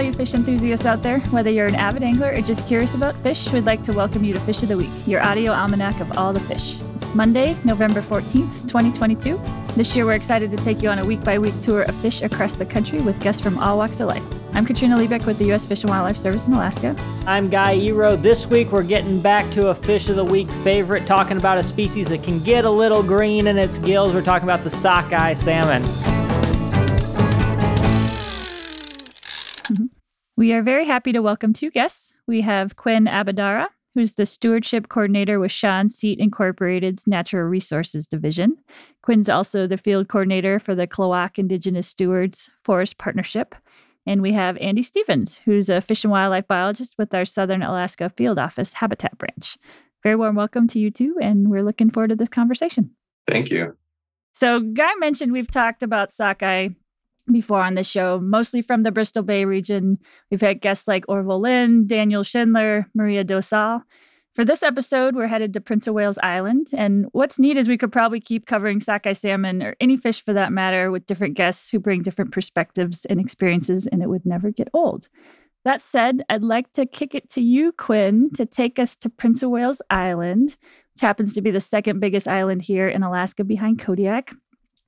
all you fish enthusiasts out there. Whether you're an avid angler or just curious about fish, we'd like to welcome you to Fish of the Week, your audio almanac of all the fish. It's Monday, November 14th, 2022. This year, we're excited to take you on a week by week tour of fish across the country with guests from all walks of life. I'm Katrina Liebich with the U.S. Fish and Wildlife Service in Alaska. I'm Guy Eroh. This week, we're getting back to a Fish of the Week favorite, talking about a species that can get a little green in its gills. We're talking about the sockeye salmon. We are very happy to welcome two guests. We have Quinn Aboudara, who's the stewardship coordinator with Shaan-Seet Incorporated's Natural Resources Division. Quinn's also the field coordinator for the Klawock Indigenous Stewards Forest Partnership. And we have Andy Stevens, who's a fish and wildlife biologist with our Southern Alaska Field Office Habitat Branch. Very warm welcome to you two, and we're looking forward to this conversation. Thank you. So, Guy mentioned we've talked about sockeye before on the show, mostly from the Bristol Bay region. We've had guests like Orville Lind, Daniel Schindler, Maria Dosal. For this episode, we're headed to Prince of Wales Island. And what's neat is we could probably keep covering sockeye salmon or any fish for that matter with different guests who bring different perspectives and experiences, and it would never get old. That said, I'd like to kick it to you, Quinn, to take us to Prince of Wales Island, which happens to be the second biggest island here in Alaska behind Kodiak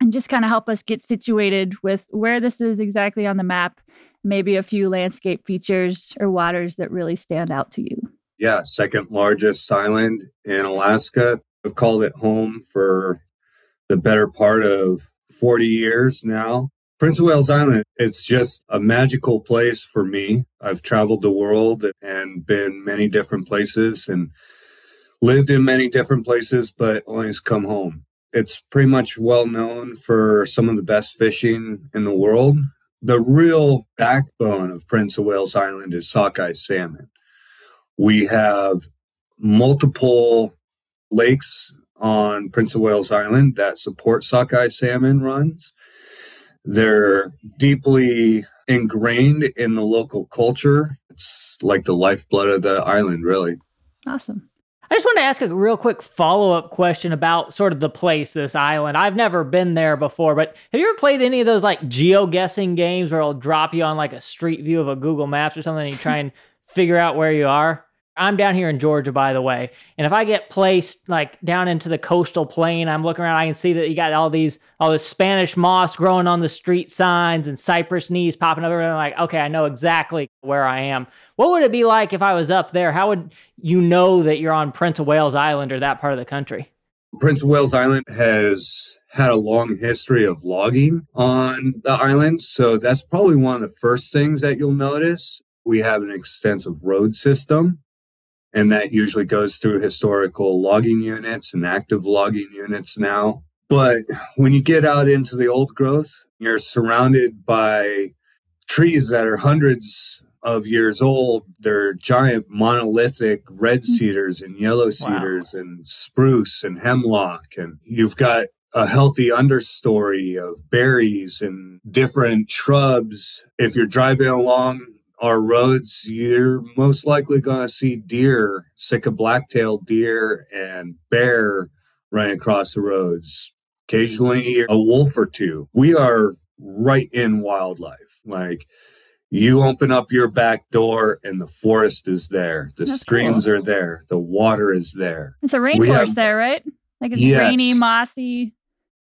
and just kind of help us get situated with where this is exactly on the map, maybe a few landscape features or waters that really stand out to you. Yeah, second largest island in Alaska. I've called it home for the better part of 40 years now. Prince of Wales Island, it's just a magical place for me. I've traveled the world and been many different places and lived in many different places, but always come home. It's pretty much well known for some of the best fishing in the world. The real backbone of Prince of Wales Island is sockeye salmon. We have multiple lakes on Prince of Wales Island that support sockeye salmon runs. They're deeply ingrained in the local culture. It's like the lifeblood of the island, really. Awesome. I just want to ask a real quick follow up question about sort of the place, this island. I've never been there before, but have you ever played any of those like geo guessing games where it'll drop you on like a street view of a Google Maps or something and you try and figure out where you are? I'm down here in Georgia, by the way. And if I get placed like down into the coastal plain, I'm looking around, I can see that you got all these, all this Spanish moss growing on the street signs and cypress knees popping up. And I'm like, okay, I know exactly where I am. What would it be like if I was up there? How would you know that you're on Prince of Wales Island or that part of the country? Prince of Wales Island has had a long history of logging on the island. So that's probably one of the first things that you'll notice. We have an extensive road system and that usually goes through historical logging units and active logging units now. But when you get out into the old growth, you're surrounded by trees that are hundreds of years old. They're giant monolithic red hmm. cedars and yellow cedars wow. and spruce and hemlock. And you've got a healthy understory of berries and different shrubs. If you're driving along our roads, you're most likely going to see deer, Sitka black-tailed deer and bear running across the roads. Occasionally a wolf or two. We are right in wildlife. Like you open up your back door and the forest is there. The That's streams cool. are there. The water is there. It's a rainforest have, there, right? Like it's yes. rainy, mossy.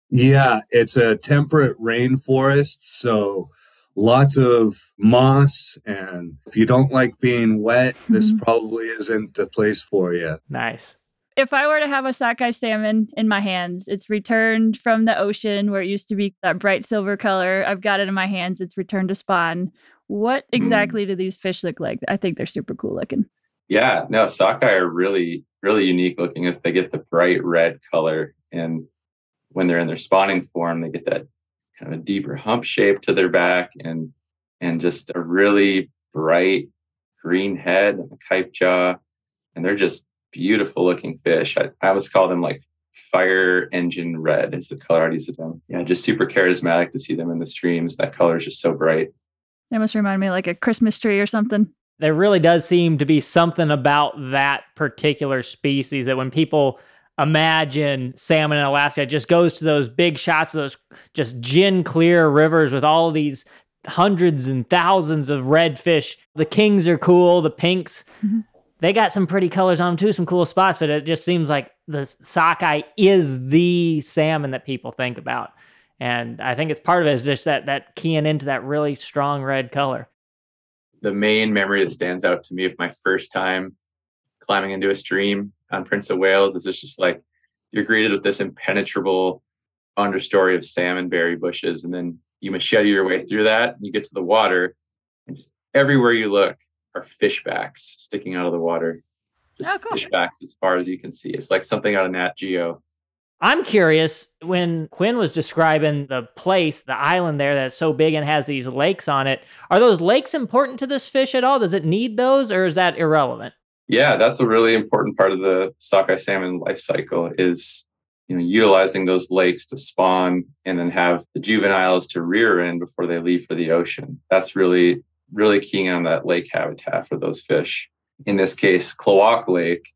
Yeah, it's a temperate rainforest. So lots of moss. And if you don't like being wet, this mm-hmm. probably isn't the place for you. Nice. If I were to have a sockeye salmon in my hands, it's returned from the ocean where it used to be that bright silver color. I've got it in my hands. It's returned to spawn. What mm. exactly mm. do these fish look like? I think they're super cool looking. Yeah, no, sockeye are really, really unique looking. If they get the bright red color, and when they're in their spawning form, they get that kind of a deeper hump shape to their back and and just a really bright green head and a kype jaw. And they're just beautiful looking fish. I, I always call them like fire engine red is the color I'd use them. Yeah, just super charismatic to see them in the streams. That color is just so bright. They must remind me like a Christmas tree or something. There really does seem to be something about that particular species that when people imagine salmon in Alaska. It just goes to those big shots of those just gin clear rivers with all these hundreds and thousands of red fish. The kings are cool, the pinks. Mm-hmm. They got some pretty colors on them too, some cool spots, but it just seems like the sockeye is the salmon that people think about. And I think it's part of it is just that that keying into that really strong red color. The main memory that stands out to me of my first time climbing into a stream on Prince of Wales is it's just like you're greeted with this impenetrable understory of salmon berry bushes, and then you machete your way through that. And you get to the water, and just everywhere you look are fishbacks sticking out of the water. Just oh, cool. fishbacks as far as you can see. It's like something out of Nat Geo. I'm curious when Quinn was describing the place, the island there that's so big and has these lakes on it. Are those lakes important to this fish at all? Does it need those or is that irrelevant? Yeah, that's a really important part of the sockeye salmon life cycle is you know utilizing those lakes to spawn and then have the juveniles to rear in before they leave for the ocean. That's really really keying on that lake habitat for those fish. In this case, Klawock Lake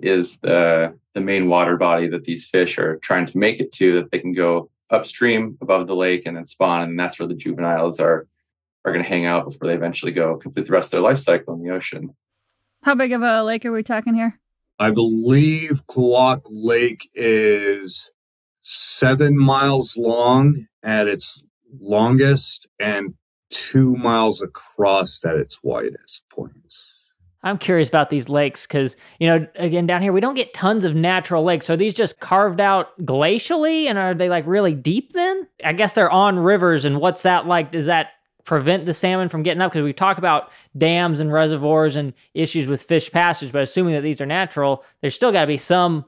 is the the main water body that these fish are trying to make it to that they can go upstream above the lake and then spawn and that's where the juveniles are are going to hang out before they eventually go complete the rest of their life cycle in the ocean. How big of a lake are we talking here? I believe Klawock Lake is seven miles long at its longest and two miles across at its widest points. I'm curious about these lakes because, you know, again, down here, we don't get tons of natural lakes. Are these just carved out glacially and are they like really deep then? I guess they're on rivers. And what's that like? Is that prevent the salmon from getting up? Because we talk about dams and reservoirs and issues with fish passage, but assuming that these are natural, there's still got to be some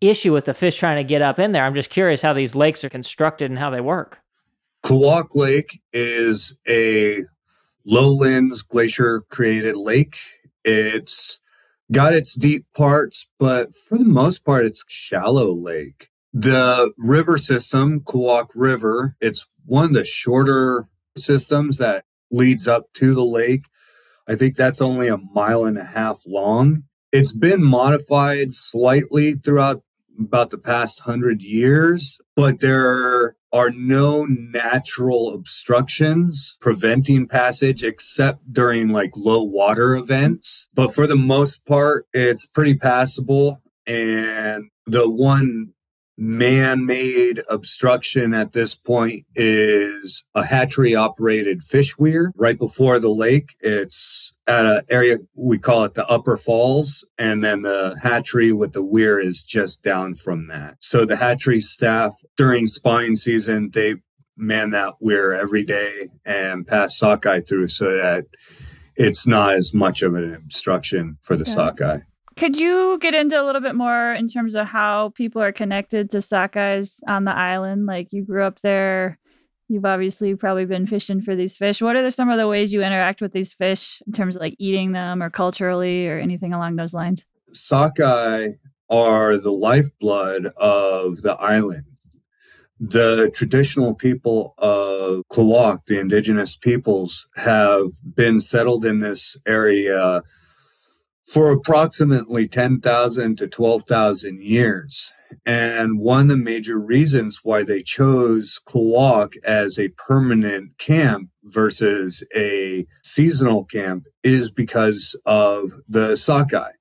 issue with the fish trying to get up in there. I'm just curious how these lakes are constructed and how they work. Klawock Lake is a lowlands glacier created lake. It's got its deep parts, but for the most part, it's shallow lake. The river system, Klawock River, it's one of the shorter systems that leads up to the lake. I think that's only a mile and a half long. It's been modified slightly throughout about the past hundred years, but there are no natural obstructions preventing passage except during like low water events. But for the most part, it's pretty passable. And the one man made obstruction at this point is a hatchery operated fish weir right before the lake. It's at an area we call it the upper falls and then the hatchery with the weir is just down from that so the hatchery staff during spawning season they man that weir every day and pass sockeye through so that it's not as much of an obstruction for the yeah. sockeye could you get into a little bit more in terms of how people are connected to sockeyes on the island? Like you grew up there, you've obviously probably been fishing for these fish. What are some of the ways you interact with these fish in terms of like eating them or culturally or anything along those lines? Sockeye are the lifeblood of the island. The traditional people of Klawock, the indigenous peoples, have been settled in this area for approximately 10,000 to 12,000 years. And one of the major reasons why they chose Klawock as a permanent camp versus a seasonal camp is because of the sockeye.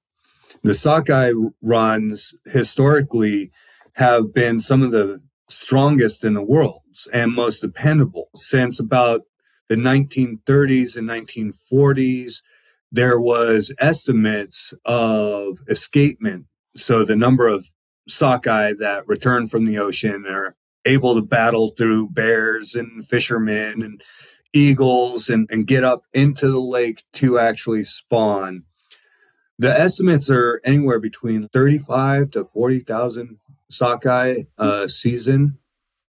The sockeye runs historically have been some of the strongest in the world and most dependable since about the 1930s and 1940s there was estimates of escapement. So the number of sockeye that return from the ocean are able to battle through bears and fishermen and eagles and, and get up into the lake to actually spawn. The estimates are anywhere between 35 to 40,000 sockeye a season.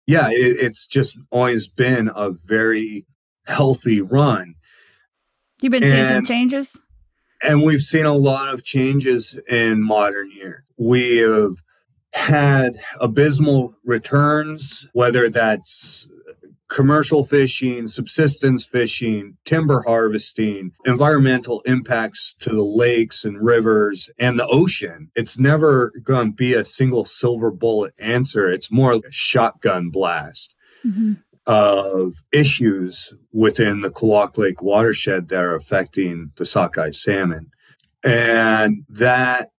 Yeah, it, it's just always been a very healthy run. You've been seeing some changes? And we've seen a lot of changes in modern year. We have had abysmal returns, whether that's commercial fishing, subsistence fishing, timber harvesting, environmental impacts to the lakes and rivers and the ocean. It's never going to be a single silver bullet answer. It's more like a shotgun blast. Mm-hmm. Of issues within the Klawock Lake watershed that are affecting the sockeye salmon. And that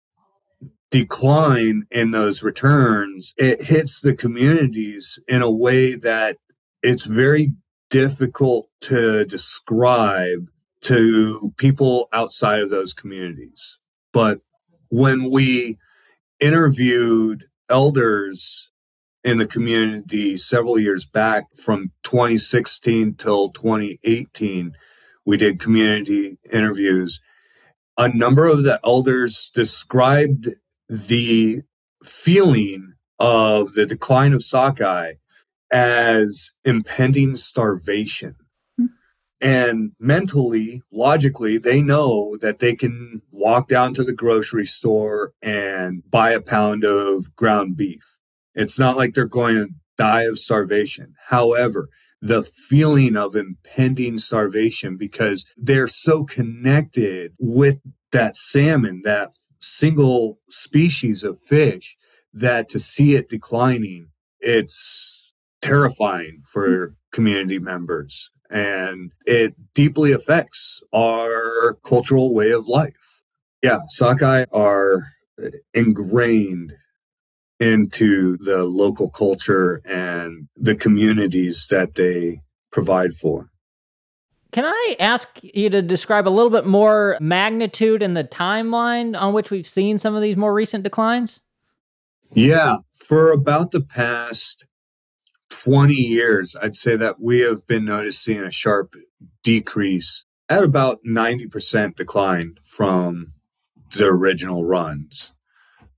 decline in those returns, it hits the communities in a way that it's very difficult to describe to people outside of those communities. But when we interviewed elders in the community several years back from 2016 till 2018, we did community interviews. A number of the elders described the feeling of the decline of sockeye as impending starvation. Hmm. And mentally, logically, they know that they can walk down to the grocery store and buy a pound of ground beef. It's not like they're going to die of starvation. However, the feeling of impending starvation because they're so connected with that salmon, that single species of fish, that to see it declining, it's terrifying for community members. And it deeply affects our cultural way of life. Yeah, sockeye are ingrained into the local culture and the communities that they provide for. Can I ask you to describe a little bit more magnitude and the timeline on which we've seen some of these more recent declines? Yeah, for about the past 20 years, I'd say that we have been noticing a sharp decrease at about 90% decline from the original runs.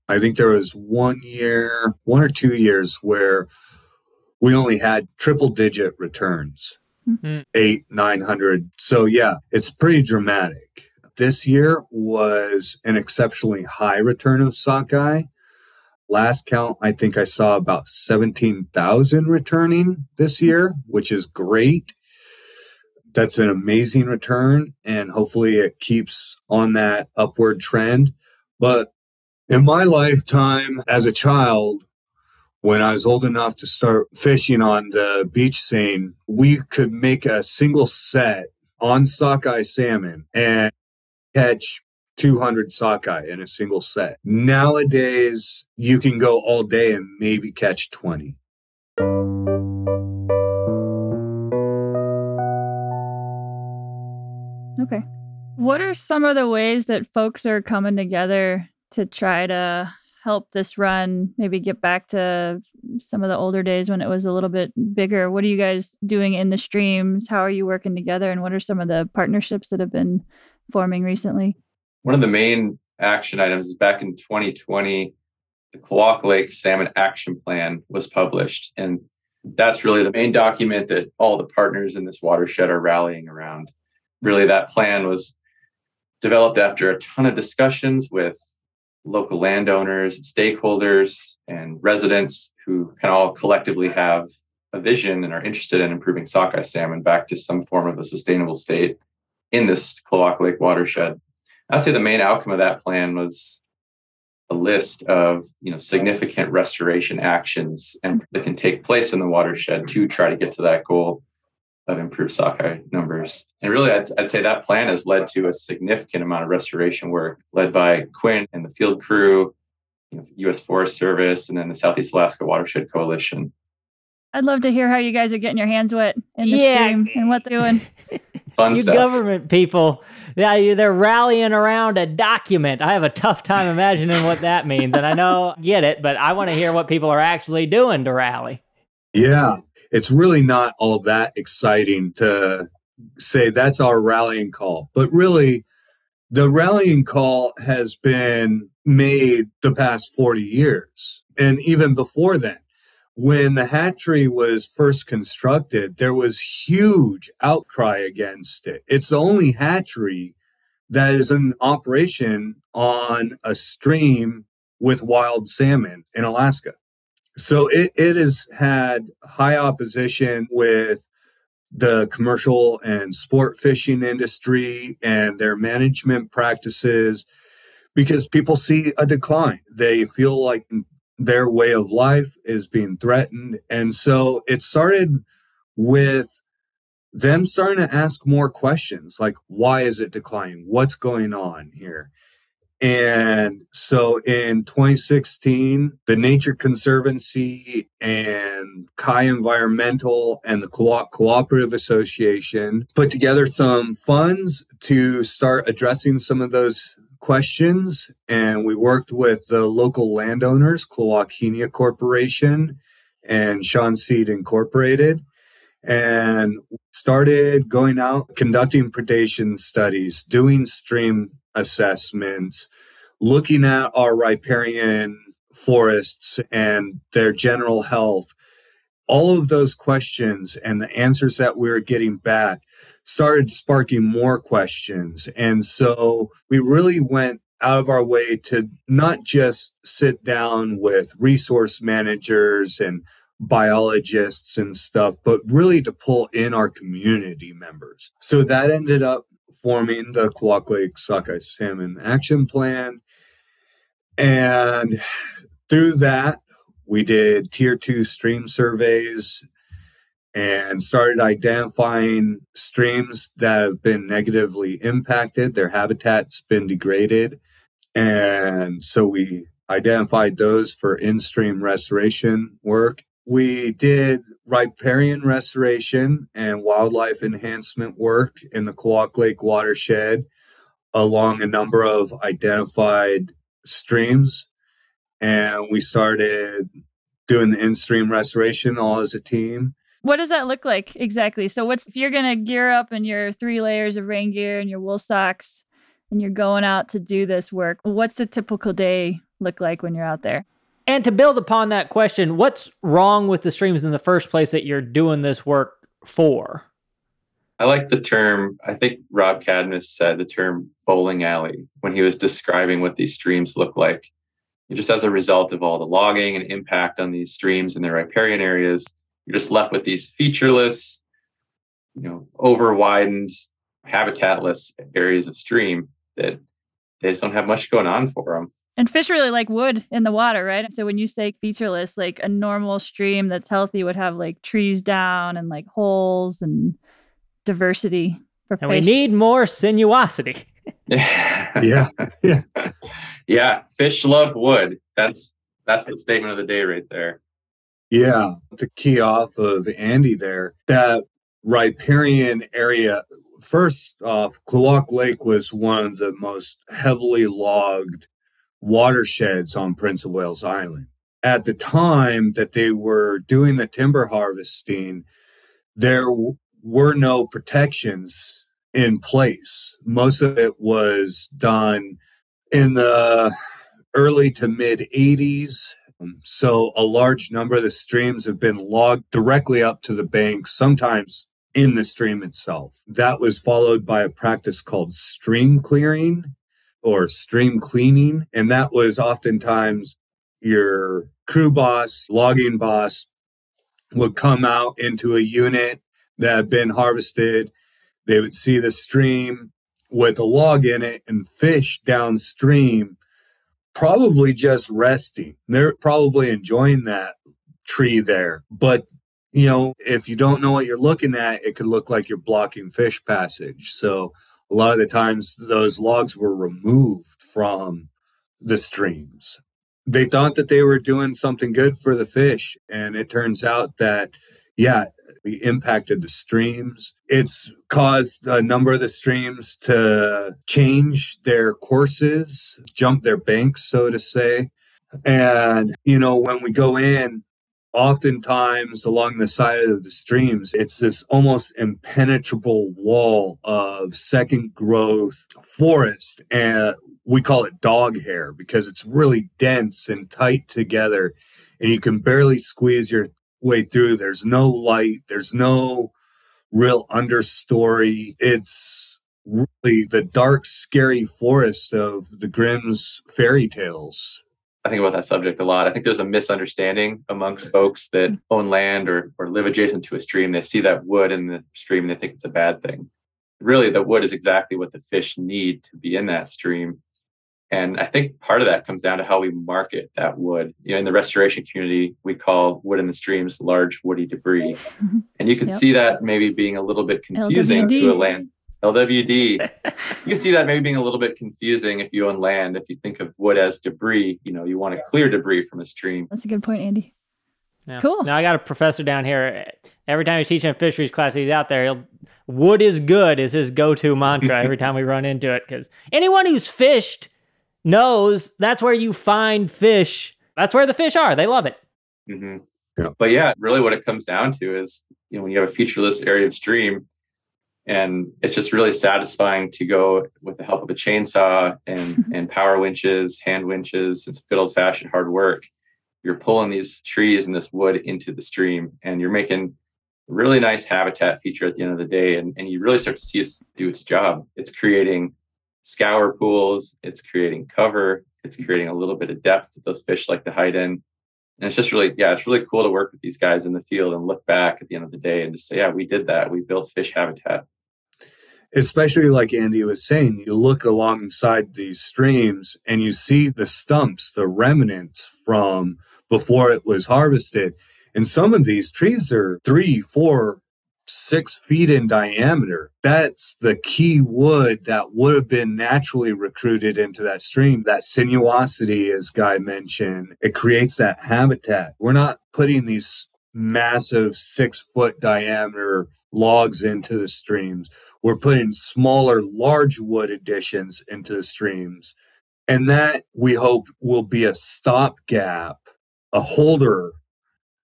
I think there was one year, one or two years where we only had triple digit returns, mm-hmm. eight, 900. So, yeah, it's pretty dramatic. This year was an exceptionally high return of sockeye. Last count, I think I saw about 17,000 returning this year, which is great. That's an amazing return, and hopefully it keeps on that upward trend. But in my lifetime as a child, when I was old enough to start fishing on the beach seine, we could make a single set on sockeye salmon and catch 200 sockeye in a single set. Nowadays, you can go all day and maybe catch 20. Okay. What are some of the ways that folks are coming together to try to help this run maybe get back to some of the older days when it was a little bit bigger what are you guys doing in the streams how are you working together and what are some of the partnerships that have been forming recently one of the main action items is back in 2020 the Klawock Lake Salmon Action Plan was published. And that's really the main document that all the partners in this watershed are rallying around. Really, that plan was developed after a ton of discussions with local landowners, stakeholders, and residents who can all collectively have a vision and are interested in improving sockeye salmon back to some form of a sustainable state in this Klawock Lake watershed. I'd say the main outcome of that plan was a list of you know significant restoration actions and that can take place in the watershed to try to get to that goal of improved sockeye numbers. And really, I'd, I'd, say that plan has led to a significant amount of restoration work led by Quinn and the field crew, you know, U.S. Forest Service, and then the Southeast Alaska Watershed Coalition. I'd love to hear how you guys are getting your hands wet in the yeah. stream and what they're doing. Fun stuff. you stuff. government people, yeah, they're rallying around a document. I have a tough time imagining what that means, and I know get it, but I want to hear what people are actually doing to rally. Yeah, it's really not all that exciting to say that's our rallying call. But really, the rallying call has been made the past 40 years. And even before then, when the hatchery was first constructed, there was huge outcry against it. It's the only hatchery that is in operation on a stream with wild salmon in Alaska. So it, it has had high opposition with the commercial and sport fishing industry and their management practices because people see a decline. They feel like their way of life is being threatened. And so it started with them starting to ask more questions like, why is it declining? What's going on here? And so in 2016, the Nature Conservancy and Kai Environmental and the Co- Cooperative Association put together some funds to start addressing some of those questions. And we worked with the local landowners, Klawock Corporation and Shaan-Seet Incorporated, and started going out, conducting predation studies, doing stream assessments, looking at our riparian forests and their general health, all of those questions and the answers that we were getting back started sparking more questions. And so we really went out of our way to not just sit down with resource managers and biologists and stuff, but really to pull in our community members. So that ended up forming the Klawock Lake Sockeye Salmon Action Plan. And through that, we did tier two stream surveys and started identifying streams that have been negatively impacted. Their habitat's been degraded. And so we identified those for in stream restoration work. We did riparian restoration and wildlife enhancement work in the Klawock Lake watershed along a number of identified streams. And we started doing the in stream restoration all as a team. What does that look like exactly? So, what's if you're going to gear up in your three layers of rain gear and your wool socks and you're going out to do this work, what's a typical day look like when you're out there? And to build upon that question, what's wrong with the streams in the first place that you're doing this work for? I like the term, I think Rob Cadmus said the term bowling alley when he was describing what these streams look like. Just as a result of all the logging and impact on these streams and their riparian areas, you're just left with these featureless, you know, over widened, habitatless areas of stream that they just don't have much going on for them. And fish really like wood in the water, right? So when you say featureless, like a normal stream that's healthy would have like trees down and like holes and diversity for and fish. we need more sinuosity. yeah. Yeah. yeah. Fish love wood. That's that's the statement of the day right there. Yeah. To key off of Andy there, that riparian area, first off, Klawock Lake was one of the most heavily logged watersheds on Prince of Wales Island. At the time that they were doing the timber harvesting, there w- were no protections in place. Most of it was done in the early to mid 80s. So a large number of the streams have been logged directly up to the bank, sometimes in the stream itself. That was followed by a practice called stream clearing, or stream cleaning. And that was oftentimes your crew boss, logging boss would come out into a unit that had been harvested. They would see the stream with a log in it and fish downstream, probably just resting. They're probably enjoying that tree there. But, you know, if you don't know what you're looking at, it could look like you're blocking fish passage. So a lot of the times those logs were removed from the streams. They thought that they were doing something good for the fish. And it turns out that, yeah, it impacted the streams. It's caused a number of the streams to change their courses, jump their banks, so to say. And, you know, when we go in, oftentimes along the side of the streams, it's this almost impenetrable wall of second growth forest. And we call it dog hair because it's really dense and tight together. And you can barely squeeze your way through. There's no light, there's no real understory. It's really the dark, scary forest of the Grimm's fairy tales. I think about that subject a lot. I think there's a misunderstanding amongst folks that own land or, or live adjacent to a stream. They see that wood in the stream and they think it's a bad thing. Really, the wood is exactly what the fish need to be in that stream. And I think part of that comes down to how we market that wood. You know, in the restoration community, we call wood in the streams large woody debris. And you can Yep. see that maybe being a little bit confusing to a land. LWD. you can see that maybe being a little bit confusing if you own land. If you think of wood as debris, you know, you want to clear debris from a stream. That's a good point, Andy. Yeah. Cool. Now I got a professor down here. Every time he's teaching a fisheries class, he's out there. He'll, wood is good is his go-to mantra every time we run into it. Because anyone who's fished knows that's where you find fish. That's where the fish are. They love it. hmm Yeah. But yeah, really what it comes down to is, you know, when you have a featureless area of stream, and it's just really satisfying to go with the help of a chainsaw and and power winches, hand winches, it's good old fashioned hard work. You're pulling these trees and this wood into the stream, and you're making a really nice habitat feature at the end of the day. And, and you really start to see it do its job. It's creating scour pools, it's creating cover, it's creating a little bit of depth that those fish like to hide in. And it's just really, yeah, it's really cool to work with these guys in the field and look back at the end of the day and just say, yeah, we did that. We built fish habitat. Especially like Andy was saying, you look alongside these streams and you see the stumps, the remnants from before it was harvested. And some of these trees are three, four, six feet in diameter. That's the key wood that would have been naturally recruited into that stream. That sinuosity, as Guy mentioned, it creates that habitat. We're not putting these massive six foot diameter logs into the streams. We're putting smaller large wood additions into the streams. And that we hope will be a stopgap a holder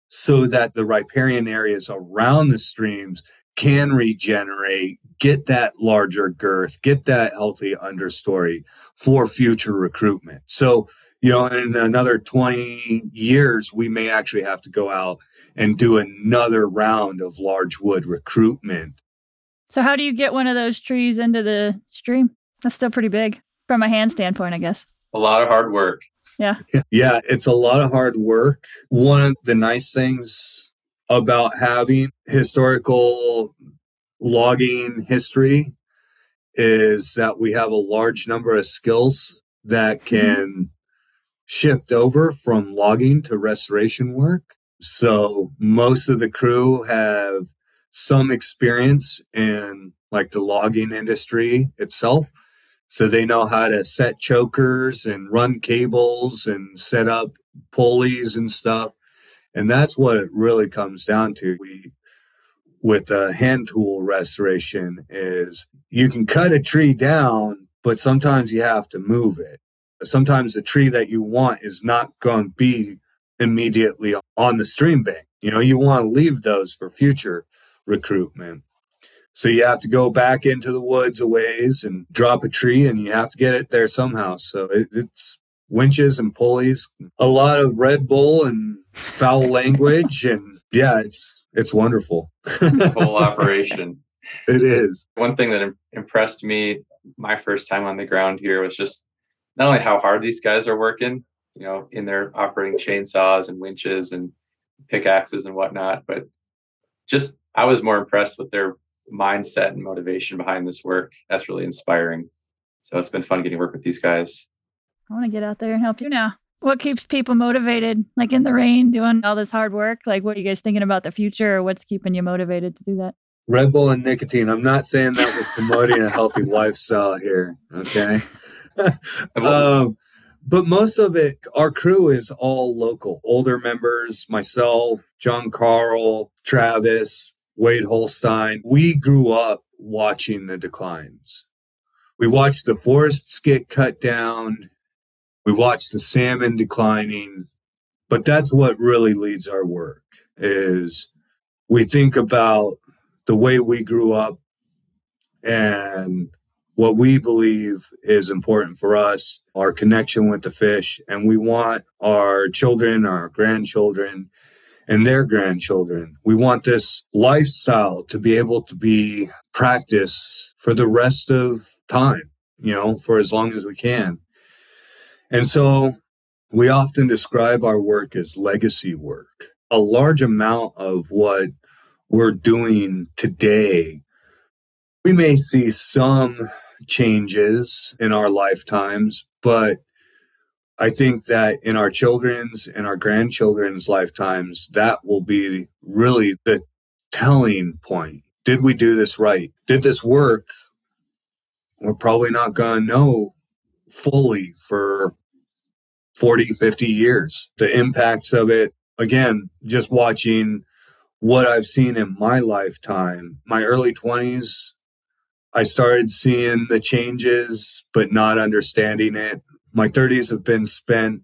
so that the riparian areas around the streams can regenerate get that larger girth get that healthy understory for future recruitment. So you know in another 20 years we may actually have to go out and do another round of large wood recruitment So, how do you get one of those trees into the stream? That's still pretty big from a hand standpoint, I guess. A lot of hard work. Yeah, Yeah, it's a lot of hard work. One of the nice things about having historical logging history is that we have a large number of skills that mm-hmm. can shift over from logging to restoration work. So most of the crew have some experience in like the logging industry itself. So they know how to set chokers and run cables and set up pulleys and stuff. And that's what it really comes down to. We with the hand tool restoration is you can cut a tree down, but sometimes you have to move it. Sometimes the tree that you want is not going to be immediately on the stream bank. You know, you want to leave those for future recruitment. So you have to go back into the woods a ways and drop a tree and you have to get it there somehow. So it, it's winches and pulleys, a lot of Red Bull and foul language. And yeah, it's, it's wonderful. The whole operation. It is. One thing that impressed me my first time on the ground here was just not only how hard these guys are working, you know, in their operating chainsaws and winches and pickaxes and whatnot, but just I was more impressed with their mindset and motivation behind this work. That's really inspiring. So it's been fun getting to work with these guys. I want to get out there and help you now. What keeps people motivated, like in the rain, doing all this hard work? Like, what are you guys thinking about the future, or what's keeping you motivated to do that? Red Bull and nicotine. I'm not saying that we're promoting a healthy lifestyle here. Okay. Um, but most of it, our crew is all local. Older members, myself, John Carl, Travis, Wade Holstein. We grew up watching the declines. We watched the forests get cut down. We watched the salmon declining. But that's what really leads our work is we think about the way we grew up and what we believe is important for us, our connection with the fish. And we want our children, our grandchildren, and their grandchildren. We want this lifestyle to be able to be practiced for the rest of time, you know, for as long as we can. And so we often describe our work as legacy work. A large amount of what we're doing today, we may see some changes in our lifetimes, but I think that in our children's and our grandchildren's lifetimes, that will be really the telling point. Did we do this right? Did this work? We're probably not going to know fully for 40, 50 years. The impacts of it, again, just watching what I've seen in my lifetime, my early 20s, I started seeing the changes, but not understanding it. My 30s have been spent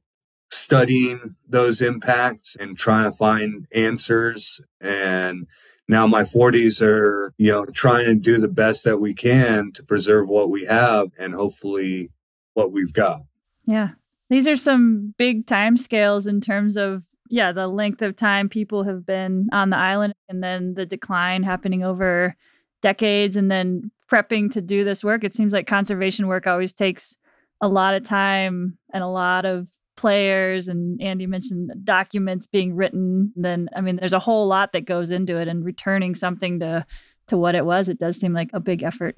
studying those impacts and trying to find answers. And now my 40s are, you know, trying to do the best that we can to preserve what we have and hopefully what we've got. Yeah. These are some big time scales in terms of yeah, the length of time people have been on the island and then the decline happening over decades and then prepping to do this work. It seems like conservation work always takes a lot of time and a lot of players and Andy mentioned documents being written. Then I mean there's a whole lot that goes into it and returning something to to what it was, it does seem like a big effort.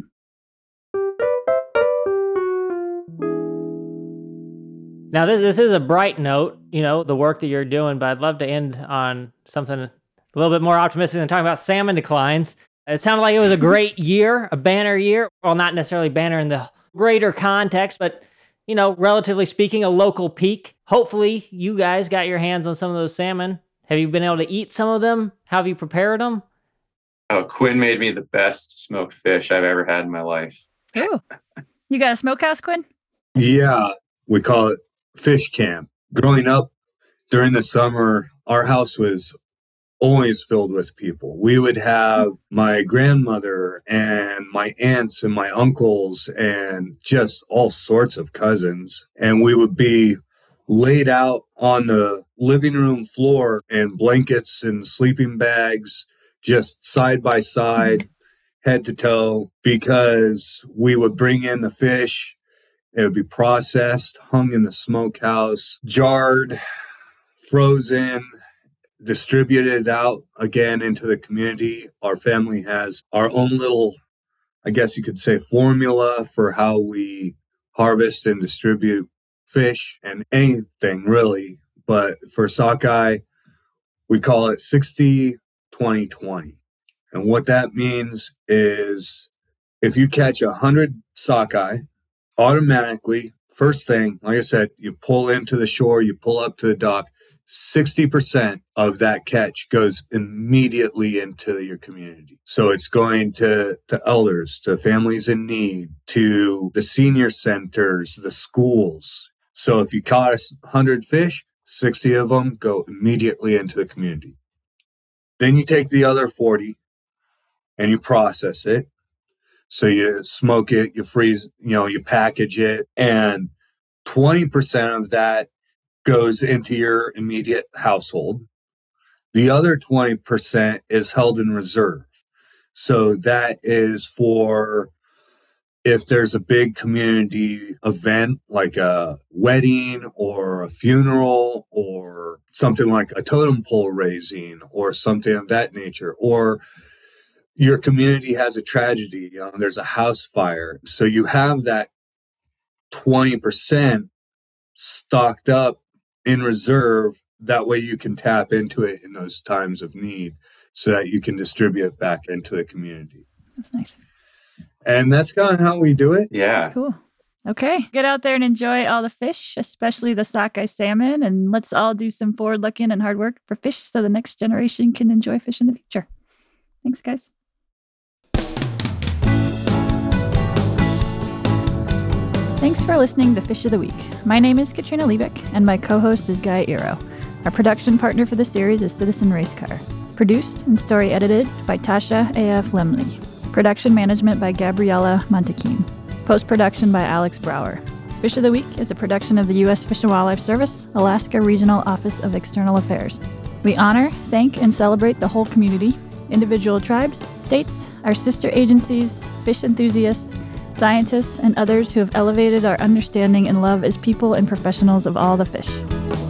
Now, this, this is a bright note, you know, the work that you're doing, but I'd love to end on something a little bit more optimistic than talking about salmon declines. It sounded like it was a great year, a banner year. Well, not necessarily banner in the greater context, but, you know, relatively speaking, a local peak. Hopefully, you guys got your hands on some of those salmon. Have you been able to eat some of them? How have you prepared them? Oh, Quinn made me the best smoked fish I've ever had in my life. Ooh. You got a smokehouse, Quinn? Yeah, we call it fish camp. Growing up during the summer, our house was always filled with people. We would have mm-hmm. my grandmother and my aunts and my uncles and just all sorts of cousins. And we would be laid out on the living room floor in blankets and sleeping bags, just side by side, mm-hmm. head to toe, because we would bring in the fish it would be processed, hung in the smokehouse, jarred, frozen, distributed out again into the community. Our family has our own little, I guess you could say, formula for how we harvest and distribute fish and anything really. But for sockeye, we call it 60 20 20. And what that means is if you catch a 100 sockeye, automatically, first thing, like I said, you pull into the shore, you pull up to the dock, 60% of that catch goes immediately into your community. So it's going to, to elders, to families in need, to the senior centers, the schools. So if you caught a 100 fish, 60 of them go immediately into the community. Then you take the other 40 and you process it. So you smoke it, you freeze, you know, you package it, and 20% of that goes into your immediate household. The other 20% is held in reserve. So that is for if there's a big community event like a wedding or a funeral or something like a totem pole raising or something of that nature, or your community has a tragedy, you know, there's a house fire. So you have that 20% stocked up in reserve. That way you can tap into it in those times of need so that you can distribute it back into the community. That's nice. And that's kind of how we do it. Yeah. Cool. Okay. Get out there and enjoy all the fish, especially the sockeye salmon. And let's all do some forward looking and hard work for fish so the next generation can enjoy fish in the future. Thanks, guys. Thanks for listening to Fish of the Week. My name is Katrina Liebich, and my co host is Guy Eroh. Our production partner for the series is Citizen Racecar. Produced and story edited by Tasha A.F. Lemley. Production management by Gabriella Montequin. Post production by Alex Brower. Fish of the Week is a production of the U.S. Fish and Wildlife Service, Alaska Regional Office of External Affairs. We honor, thank, and celebrate the whole community, individual tribes, states, our sister agencies, fish enthusiasts, scientists, and others who have elevated our understanding and love as people and professionals of all the fish.